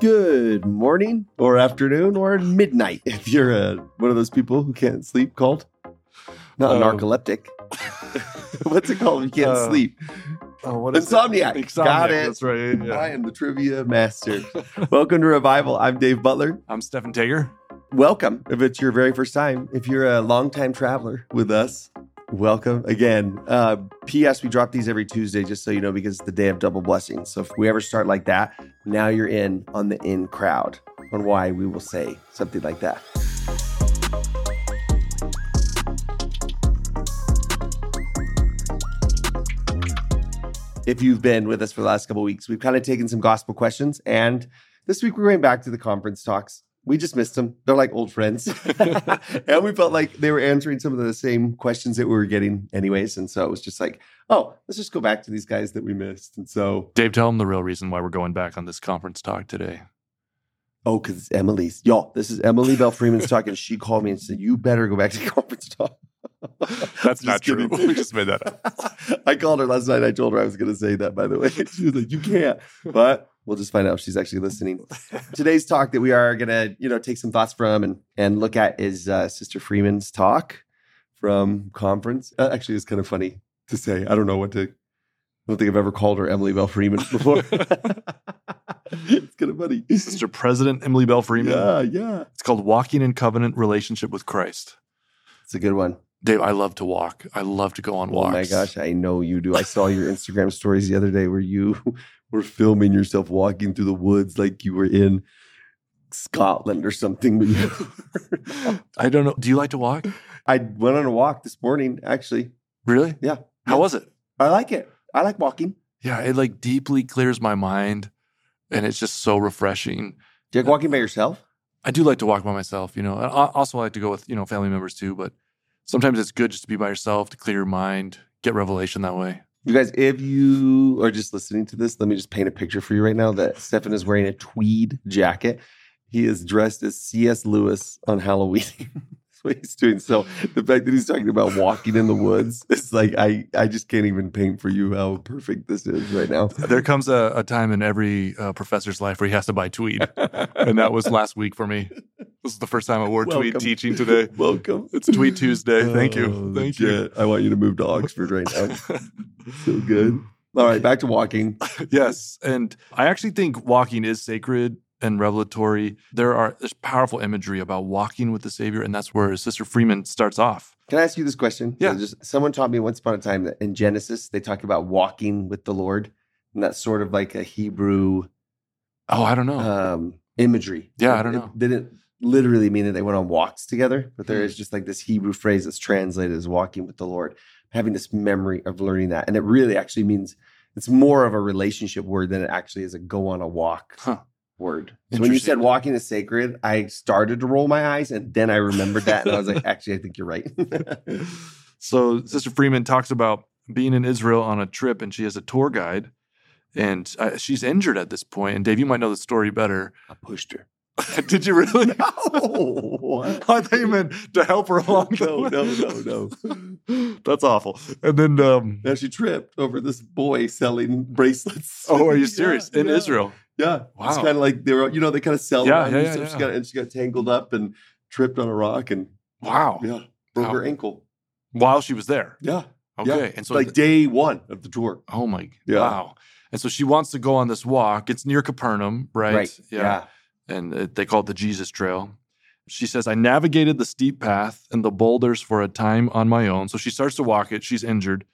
Good morning, or afternoon, or midnight. If you're uh, one of those people who can't sleep, called not a Um, narcoleptic. What's it called? if You can't Uh, sleep. Oh, what is Insomniac. it? Insomniac. Got it. That's right. yeah. I am the trivia master. Welcome to Revival. I'm Dave Butler. I'm Stephan Taeger. Welcome. If it's your very first time, if you're a longtime traveler with us, welcome again. Uh, P.S. We drop these every Tuesday, just so you know, because it's the day of double blessings. So if we ever start like that, now you're in on the in crowd on why we will say something like that. If you've been with us for the last couple weeks, we've kind of taken some gospel questions, and this week we're going back to the conference talks. We just missed them. They're like old friends. and we felt like they were answering some of the same questions that we were getting, anyways. And so it was just like, oh, let's just go back to these guys that we missed. And so, Dave, tell them the real reason why we're going back on this conference talk today. oh, because it's Emily's. Y'all, this is Emily Belle Freeman's talk. And she called me and said, you better go back to the conference talk. That's Just not true. we just made that up. I called her last night. I told her I was going to say that, by the way. She was like, you can't. But we'll just find out if she's actually listening. Today's talk that we are going to, you know, take some thoughts from and, and look at is uh, Sister Freeman's talk from conference. Uh, actually, it's kind of funny to say. I don't know what to, I don't think I've ever called her Emily Belle Freeman before. it's kind of funny. Sister President Emily Belle Freeman. Yeah, yeah. It's called Walking in Covenant Relationship with Christ. It's a good one. Dave, I love to walk. I love to go on walks. Oh my gosh, I know you do. I saw your Instagram stories the other day where you were filming yourself walking through the woods like you were in Scotland or something. I don't know. Do you like to walk? I went on a walk this morning, actually. Really? Yeah. How was it? I like it. I like walking. Yeah, it like deeply clears my mind and it's just so refreshing. Do you like walking by yourself? I do like to walk by myself, you know. I also like to go with, you know, family members too, but sometimes it's good just to be by yourself to clear your mind, get revelation that way. You guys, if you are just listening to this, let me just paint a picture for you right now that Stephan is wearing a tweed jacket. He is dressed as C.S. Lewis on Halloween. What he's doing. So the fact that he's talking about walking in the woods, it's like I I just can't even paint for you how perfect this is right now. There comes a, a time in every uh, professor's life where he has to buy tweed, and that was last week for me. This is the first time I wore tweed teaching today. Welcome. It's Tweed Tuesday. Thank Oh, you. Thank you. I want you to move to Oxford right now. so good. All right, back to walking. yes, and I actually think walking is sacred and revelatory. There are there's powerful imagery about walking with the Savior, and that's where Sister Freeman starts off. Can I ask you this question? Yeah. So just someone taught me once upon a time that in Genesis they talk about walking with the Lord, and that's sort of like a Hebrew Oh, I don't know. um, imagery. Yeah, I don't it know. didn't literally mean that they went on walks together, but there Hmm. is just like this Hebrew phrase that's translated as walking with the Lord. Having this memory of learning that, and it really actually means it's more of a relationship word than it actually is a go on a walk Huh. Word. So when you said walking is sacred, I started to roll my eyes, and then I remembered that, and I was like, actually, I think you're right. so Sister Freeman talks about being in Israel on a trip, and she has a tour guide, and uh, she's injured at this point. And Dave, you might know the story better. I pushed her. Did you really? No. I thought you meant to help her along. the No, no, no, no. That's awful. And then, um, Now she tripped over this boy selling bracelets. oh, are you Yeah, serious? In yeah. Israel? Yeah. Wow. It's kind of like they were, you know, they kind of sell Yeah, yeah, yeah, She got, and she got tangled up and tripped on a rock and Wow. yeah, broke Wow. her ankle. While she was there. Yeah. Okay. Yeah. And so, like day one of the tour. oh my, Yeah. wow. And so she wants to go on this walk. It's near Capernaum, right? Yeah. And uh, they call it the Jesus Trail. She says, I navigated the steep path and the boulders for a time on my own. So she starts to walk it. She's injured.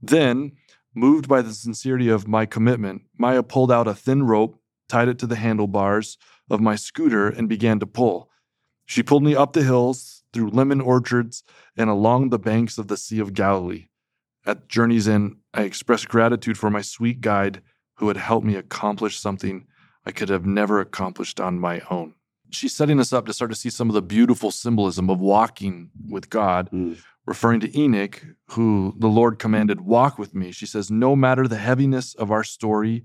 Then, moved by the sincerity of my commitment, Maya pulled out a thin rope, tied it to the handlebars of my scooter, and began to pull. She pulled me up the hills, through lemon orchards, and along the banks of the Sea of Galilee. At Journey's End, I expressed gratitude for my sweet guide who had helped me accomplish something I could have never accomplished on my own. She's setting us up to start to see some of the beautiful symbolism of walking with God, Mm. referring to Enoch, who the Lord commanded, Walk with me. She says, No matter the heaviness of our story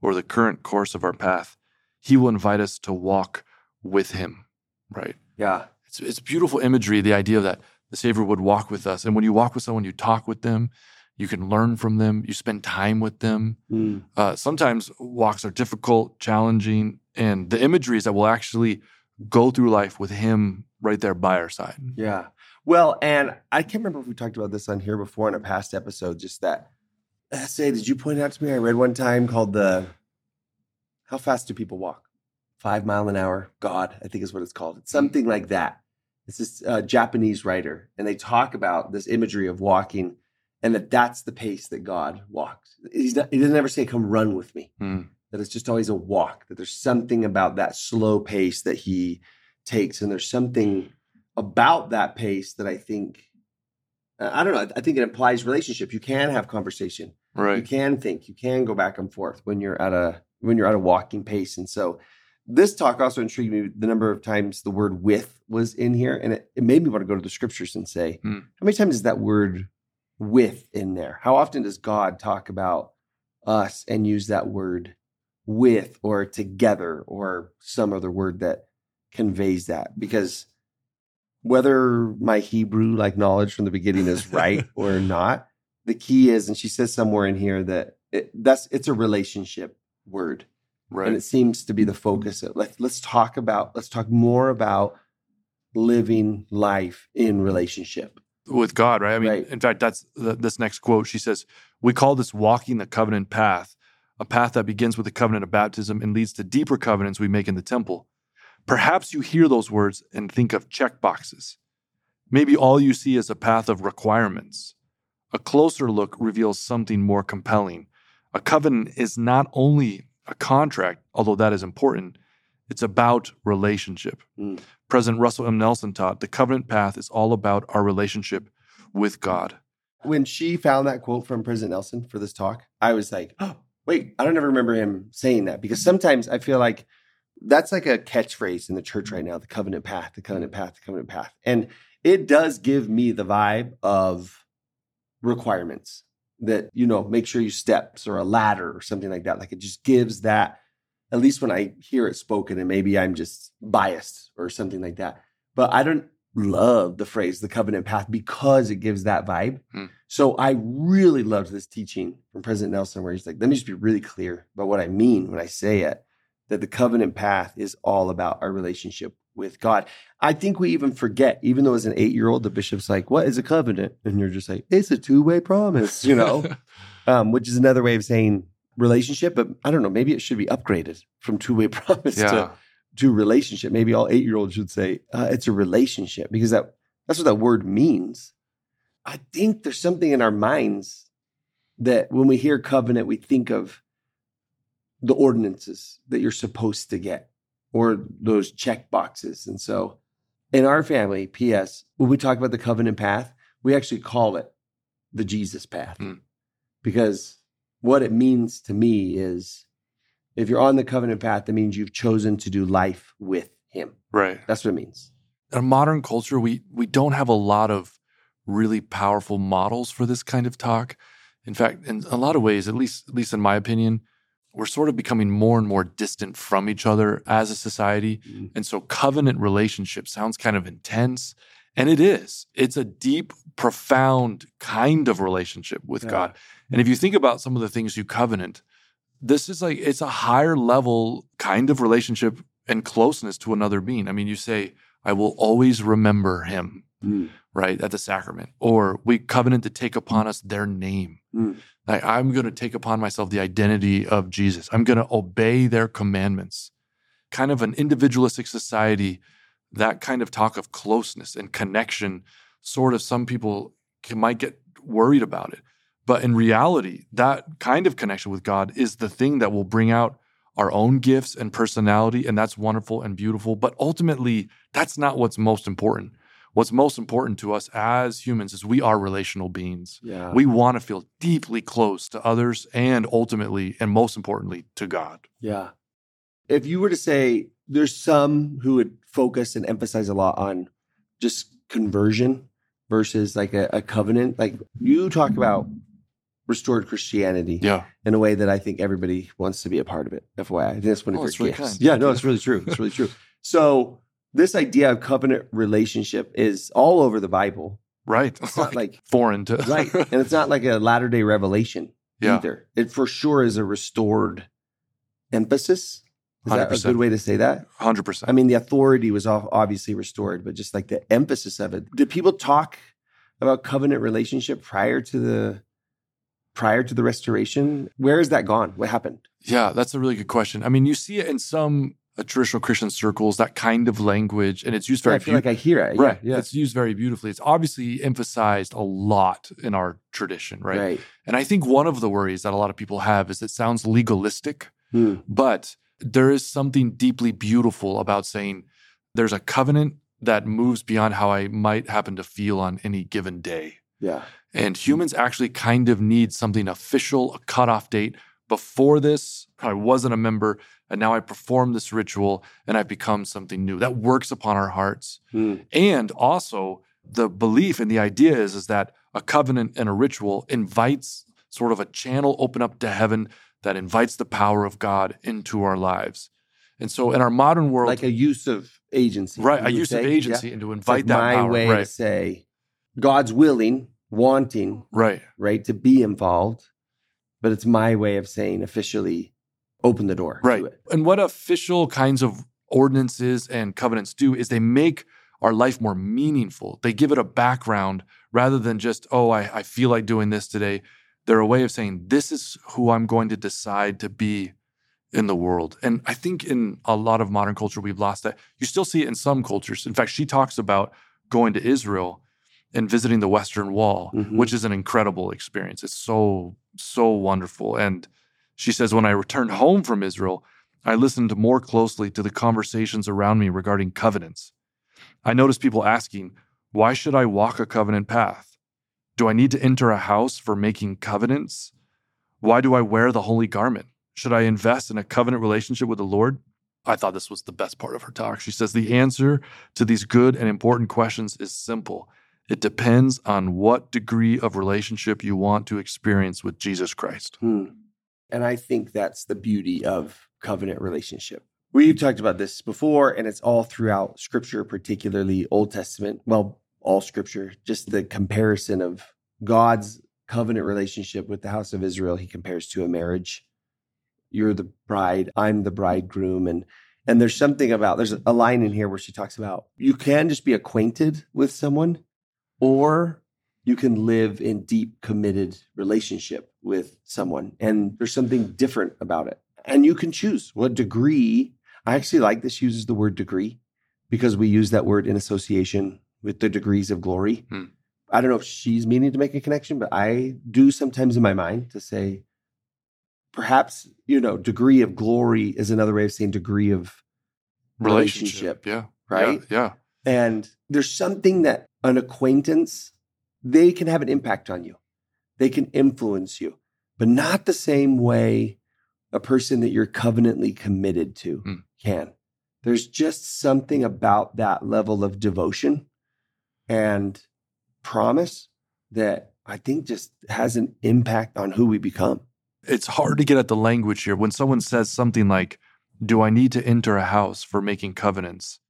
or the current course of our path, He will invite us to walk with Him. Right? Yeah. It's, it's beautiful imagery, the idea that the Savior would walk with us. And when you walk with someone, you talk with them, you can learn from them, you spend time with them. Mm. Uh, sometimes walks are difficult, challenging, And the imagery is that we'll actually go through life with him right there by our side. Yeah. Well, and I can't remember if we talked about this on here before in a past episode, just that essay. Did you point out to me? I read one time called the How Fast Do People Walk? Five Mile an Hour. God, I think is what it's called. It's something like that. It's this uh, Japanese writer, and they talk about this imagery of walking and that that's the pace that God walks. He's not, he doesn't ever say, Come run with me. Mm. That it's just always a walk, that there's something about that slow pace that he takes. And there's something about that pace that I think, I don't know, I think it implies relationship. You can have conversation. Right. You can think, you can go back and forth when you're at a when you're at a walking pace. And so this talk also intrigued me the number of times the word with was in here. And it, it made me want to go to the scriptures and say, Hmm. how many times is that word with in there? How often does God talk about us and use that word with or together or some other word that conveys that? Because whether my Hebrew like knowledge from the beginning is right or not, the key is, and she says somewhere in here that it, that's it's a relationship word, right? and it seems to be the focus. Of, let's let's talk about let's talk more about living life in relationship. With God, right? I mean, Right. in fact, that's the, this next quote. She says, We call this walking the covenant path, a path that begins with the covenant of baptism and leads to deeper covenants we make in the temple. Perhaps you hear those words and think of check boxes. Maybe all you see is a path of requirements. A closer look reveals something more compelling. A covenant is not only a contract, although that is important, it's about relationship. Mm. President Russell M. Nelson taught the covenant path is all about our relationship with God. When she found that quote from President Nelson for this talk, I was like, oh, wait, I don't ever remember him saying that because sometimes I feel like that's like a catchphrase in the church right now the covenant path, the covenant path, the covenant path. And it does give me the vibe of requirements that, you know, make sure you steps or a ladder or something like that. Like it just gives that, at least when I hear it spoken, and maybe I'm just biased or something like that. But I don't love the phrase the covenant path because it gives that vibe. Hmm. So I really loved this teaching from President Nelson where he's like, let me just be really clear about what I mean when I say it, that the covenant path is all about our relationship with God. I think we even forget, even though as an eight year old, the bishop's like, what is a covenant? And you're just like, it's a two way promise, you know, um, which is another way of saying relationship. But I don't know, maybe it should be upgraded from two way promise yeah. to to relationship. Maybe all eight year olds should say uh, it's a relationship because that that's what that word means. I think there's something in our minds that when we hear covenant, we think of the ordinances that you're supposed to get or those check boxes. And so in our family, P.S., when we talk about the covenant path, we actually call it the Jesus path Mm. because what it means to me is if you're on the covenant path, that means you've chosen to do life with him. Right. That's what it means. in modern culture, we we don't have a lot of really powerful models for this kind of talk. In fact, in a lot of ways, at least at least in my opinion, we're sort of becoming more and more distant from each other as a society. Mm. And so covenant relationship sounds kind of intense. And it is. It's a deep, profound kind of relationship with Yeah. God. And if you think about some of the things you covenant, this is like it's a higher level kind of relationship and closeness to another being. I mean, you say, I will always remember him, Mm. right, at the sacrament. Or we covenant to take upon us their name. Mm. Like, I'm going to take upon myself the identity of Jesus. I'm going to obey their commandments. Kind of an individualistic society, that kind of talk of closeness and connection, sort of some people can, might get worried about it. But in reality, that kind of connection with God is the thing that will bring out our own gifts and personality. And that's wonderful and beautiful. But ultimately, that's not what's most important. What's most important to us as humans is we are relational beings. Yeah. We want to feel deeply close to others and ultimately, and most importantly, to God. Yeah. If you were to say there's some who would focus and emphasize a lot on just conversion versus like a, a covenant, like you talk about restored Christianity Yeah. in a way that I think everybody wants to be a part of it. FYI, I think that's one of Oh, your really gifts. kind. Yeah, no, it's really true. It's really true. So this idea of covenant relationship is all over the Bible. Right. It's not like foreign to right, and it's not like a latter day revelation Yeah. either. It for sure is a restored emphasis Is that a good way to say that? 100%. I mean, the authority was ob- obviously restored, but just like the emphasis of it. Did people talk about covenant relationship prior to the prior to the restoration? Where is that gone? What happened? Yeah, that's a really good question. I mean, you see it in some uh, traditional Christian circles, that kind of language, and it's used Yeah, very I feel like I hear it. right. Yeah, It's used very beautifully. It's obviously emphasized a lot in our tradition, right? right. And I think one of the worries that a lot of people have is it sounds legalistic, Hmm. but there is something deeply beautiful about saying there's a covenant that moves beyond how I might happen to feel on any given day. Yeah. And humans actually kind of need something official, a cutoff date. Before this, I wasn't a member, and now I perform this ritual and I've become something new. That works upon our hearts. Hmm. And also, the belief and the idea is, is that a covenant and a ritual invites sort of a channel open up to heaven that invites the power of God into our lives. And so, in our modern world, Like a use of agency. right, a use of agency Yeah. and to invite like that my power. way to say God's willing, wanting, right. right, to be involved, but it's my way of saying officially open the door Right. to it. And what official kinds of ordinances and covenants do is they make our life more meaningful. They give it a background rather than just, oh, I, I feel like doing this today. They're a way of saying, this is who I'm going to decide to be in the world. And I think in a lot of modern culture, we've lost that. You still see it in some cultures. In fact, she talks about going to Israel and visiting the Western Wall, Mhm. which is an incredible experience. It's so, so wonderful. And she says, when I returned home from Israel, I listened more closely to the conversations around me regarding covenants. I noticed people asking, Why should I walk a covenant path? Do I need to enter a house for making covenants? Why do I wear the holy garment? Should I invest in a covenant relationship with the Lord? I thought this was the best part of her talk. She says, The answer to these good and important questions is simple. It depends on what degree of relationship you want to experience with Jesus Christ. Hmm. And I think that's the beauty of covenant relationship. We've talked about this before, and it's all throughout scripture, particularly Old Testament. Well, all scripture, just the comparison of God's covenant relationship with the house of Israel, he compares to a marriage. You're the bride, I'm the bridegroom. And and there's something about there's a line in here where she talks about you can just be acquainted with someone, or you can live in deep committed relationship with someone and there's something different about it and you can choose what degree i actually like this uses the word degree because we use that word in association with the degrees of glory Hmm. i don't know if she's meaning to make a connection but i do sometimes in my mind to say perhaps you know degree of glory is another way of saying degree of relationship Yeah. right Yeah. and there's something that an acquaintance, they can have an impact on you. They can influence you, but not the same way a person that you're covenantly committed to Mm. can. There's just something about that level of devotion and promise that I think just has an impact on who we become. it's hard to get at the language here. When someone says something like, Do I need to enter a house for making covenants?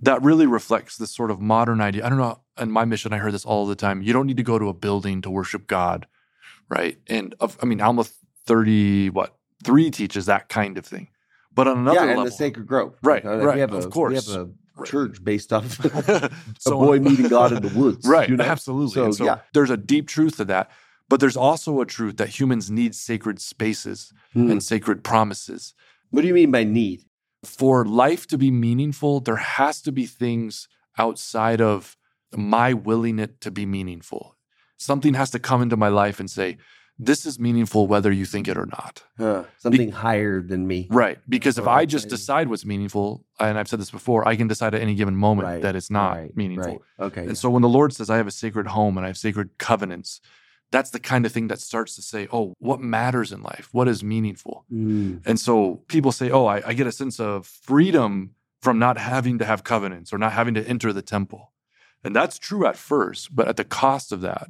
That really reflects this sort of modern idea. I don't know. In my mission, I heard this all the time. You don't need to go to a building to worship God, right? And of, I mean, Alma 30, what, three teaches that kind of thing. But on another yeah, and level, the Sacred Grove. Right, Uh, right, We have a, of course. We have a. church based off a So- boy meeting God in the woods. Right, you know? absolutely. So, so yeah. there's a deep truth to that. But there's also a truth that humans need sacred spaces Hmm. and sacred promises. What do you mean by need? For life to be meaningful, there has to be things outside of my willing it to be meaningful. Something has to come into my life and say, this is meaningful whether you think it or not. Huh, something higher than me. Right. Because if I just decide what's meaningful, and I've said this before, I can decide at any given moment Right, that it's not right, meaningful. right. Okay. And so when the Lord says, I have a sacred home and I have sacred covenants, that's the kind of thing that starts to say, oh, what matters in life? What is meaningful? Mm, And so people say, oh, I, I get a sense of freedom from not having to have covenants or not having to enter the temple. And that's true at first, but at the cost of that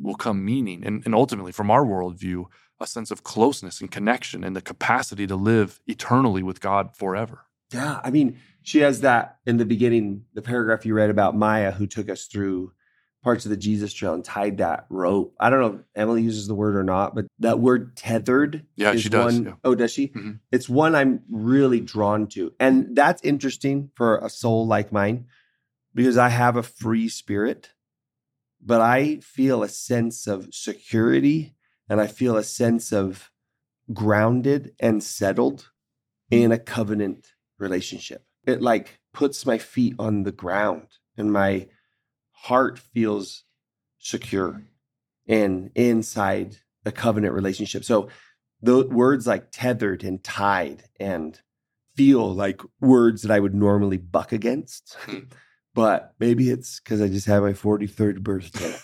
will come meaning. And, and ultimately, from our worldview, a sense of closeness and connection and the capacity to live eternally with God forever. yeah. I mean, she has that in the beginning, the paragraph you read about Maya, who took us through parts of the Jesus Trail and tied that rope. I don't know if Emily uses the word or not, but that word tethered. Yeah, is she does, One, yeah. Oh, does she? Mhm. It's one I'm really drawn to. And that's interesting for a soul like mine because I have a free spirit, but I feel a sense of security and I feel a sense of grounded and settled in a covenant relationship. It like puts my feet on the ground and my heart feels secure and inside a covenant relationship. So the words like tethered and tied and feel like words that I would normally buck against. Hmm. But maybe it's because I just had my 43rd birthday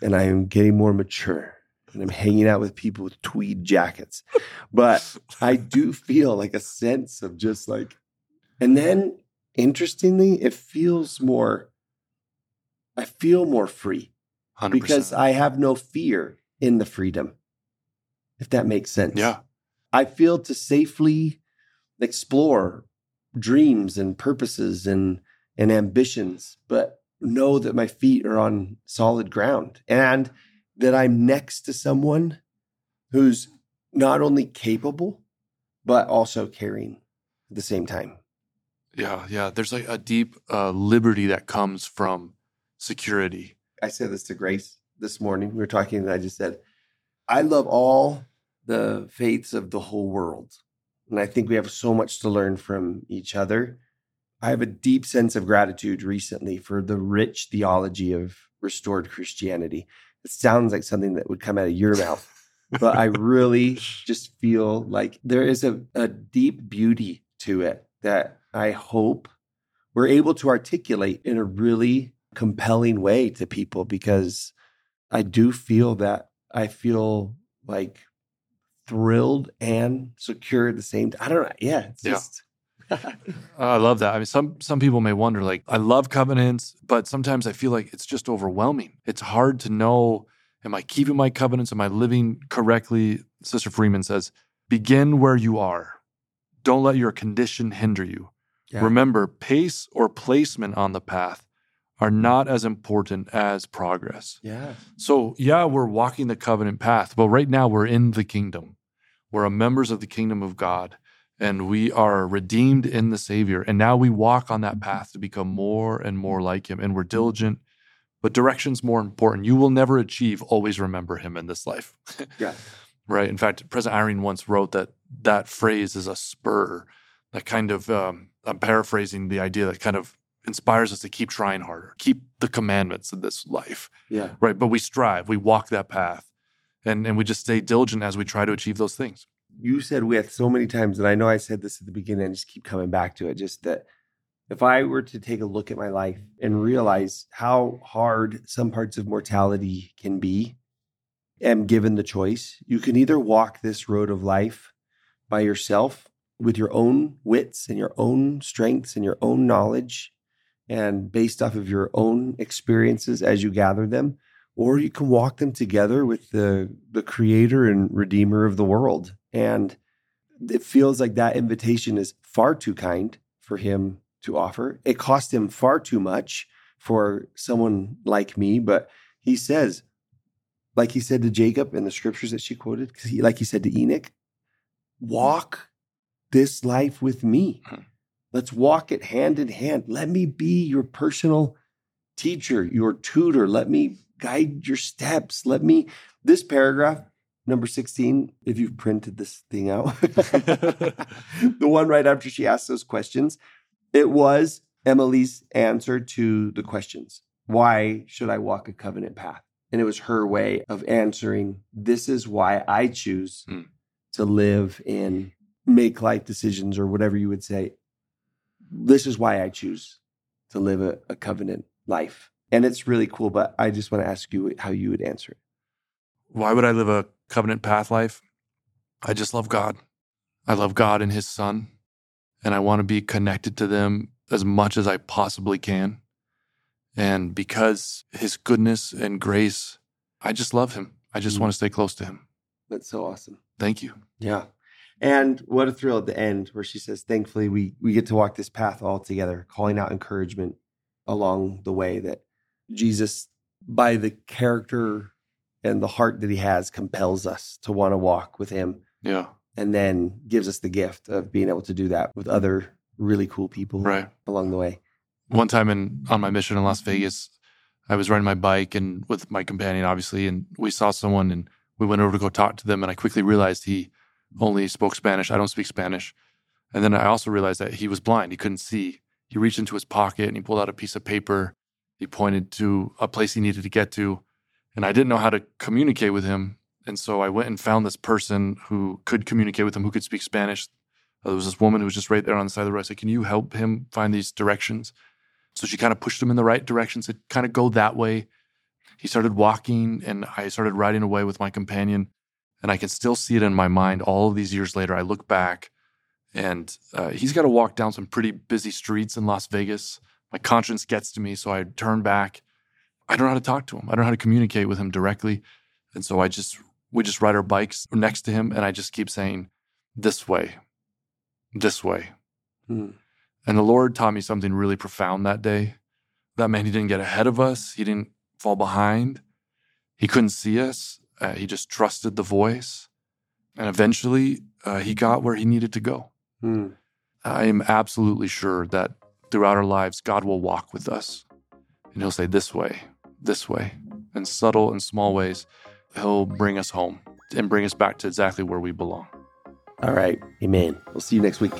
and I am getting more mature and I'm hanging out with people with tweed jackets. But I do feel like a sense of just like, and then interestingly, it feels more, I feel more free 100%. because I have no fear in the freedom, if that makes sense. yeah, I feel to safely explore dreams and purposes and and ambitions, but know that my feet are on solid ground and that I'm next to someone who's not only capable but also caring at the same time. yeah, yeah. There's like a deep uh, liberty that comes from security. I said this to Grace this morning. We were talking, and I just said, I love all the faiths of the whole world. And I think we have so much to learn from each other. I have a deep sense of gratitude recently for the rich theology of restored Christianity. It sounds like something that would come out of your mouth, but I really just feel like there is a, a deep beauty to it that I hope we're able to articulate in a really compelling way to people because I do feel that I feel like thrilled and secure at the same time. I don't know. Yeah, it's Yeah. just Oh, I love that. I mean, some some people may wonder, like, I love covenants, but sometimes I feel like it's just overwhelming. It's hard to know, am I keeping my covenants? Am I living correctly? Sister Freeman says, begin where you are. Don't let your condition hinder you. Yeah. Remember, pace or placement on the path are not as important as progress. yeah. So, yeah, we're walking the covenant path, but right now we're in the kingdom. We're members of the kingdom of God, and we are redeemed in the Savior. And now we walk on that path to become more and more like Him, and we're diligent, but direction's more important. You will never achieve always remember Him in this life. Yeah. right. In fact, President Eyring once wrote that that phrase is a spur that kind of, um, I'm paraphrasing the idea that kind of inspires us to keep trying harder, keep the commandments of this life Yeah. right but we strive we walk that path and and we just stay diligent as we try to achieve those things You said with so many times, and I know I said this at the beginning, I just keep coming back to it. Just that if I were to take a look at my life and realize how hard some parts of mortality can be, and given the choice, you can either walk this road of life by yourself with your own wits and your own strengths and your own knowledge and based off of your own experiences as you gather them or you can walk them together with the the creator and redeemer of the world. And it feels like that invitation is far too kind for him to offer. It cost him far too much for someone like me but he says like he said to jacob in the scriptures that she quoted he like he said to enoch walk this life with me. Let's walk it hand in hand. Let me be your personal teacher your tutor. Let me guide your steps. Let me this paragraph number 16 if you've printed this thing out the one right after she asked those questions it was emily's answer to the questions. Why should i walk a covenant path? And it was her way of answering this is why i choose Hmm. to live in make life decisions or whatever you would say. This is why i choose to live a, a covenant life and it's really cool but i just want to ask you how you would answer it. Why would i live a covenant path life? I just love god. I love god and his son and i want to be connected to them as much as i possibly can. And because his goodness and grace i just love him. I just Mhm. want to stay close to him. That's so awesome. Thank you. Yeah. And what a thrill at the end where she says, thankfully, we, we get to walk this path all together, calling out encouragement along the way that Jesus by the character and the heart that he has compels us to want to walk with him Yeah. and then gives us the gift of being able to do that with other really cool people Right. along the way. One time in on my mission in Las Vegas, I was riding my bike and with my companion, obviously, and we saw someone and we went over to go talk to them. And I quickly realized he only spoke Spanish. I don't speak Spanish. And then I also realized that he was blind. He couldn't see. He reached into his pocket and he pulled out a piece of paper. He pointed to a place he needed to get to. And I didn't know how to communicate with him. And so I went and found this person who could communicate with him, who could speak Spanish. There was this woman who was just right there on the side of the road. I said, Can you help him find these directions? So she kind of pushed him in the right direction, said, kind of go that way. He started walking, and I started riding away with my companion. And I can still see it in my mind all of these years later. I look back, and uh, he's got to walk down some pretty busy streets in Las Vegas. My conscience gets to me, so I turn back. I don't know how to talk to him. I don't know how to communicate with him directly. And so I just, we just ride our bikes next to him, and I just keep saying, this way, this way. Hmm. And the Lord taught me something really profound that day. That meant He didn't get ahead of us, He didn't fall behind, He couldn't see us. Uh, he just trusted the voice. And eventually, uh, He got where He needed to go. Hmm. I am absolutely sure that throughout our lives, God will walk with us. And He'll say, This way, this way. In subtle and small ways, He'll bring us home and bring us back to exactly where we belong. All right. Amen. We'll see you next week.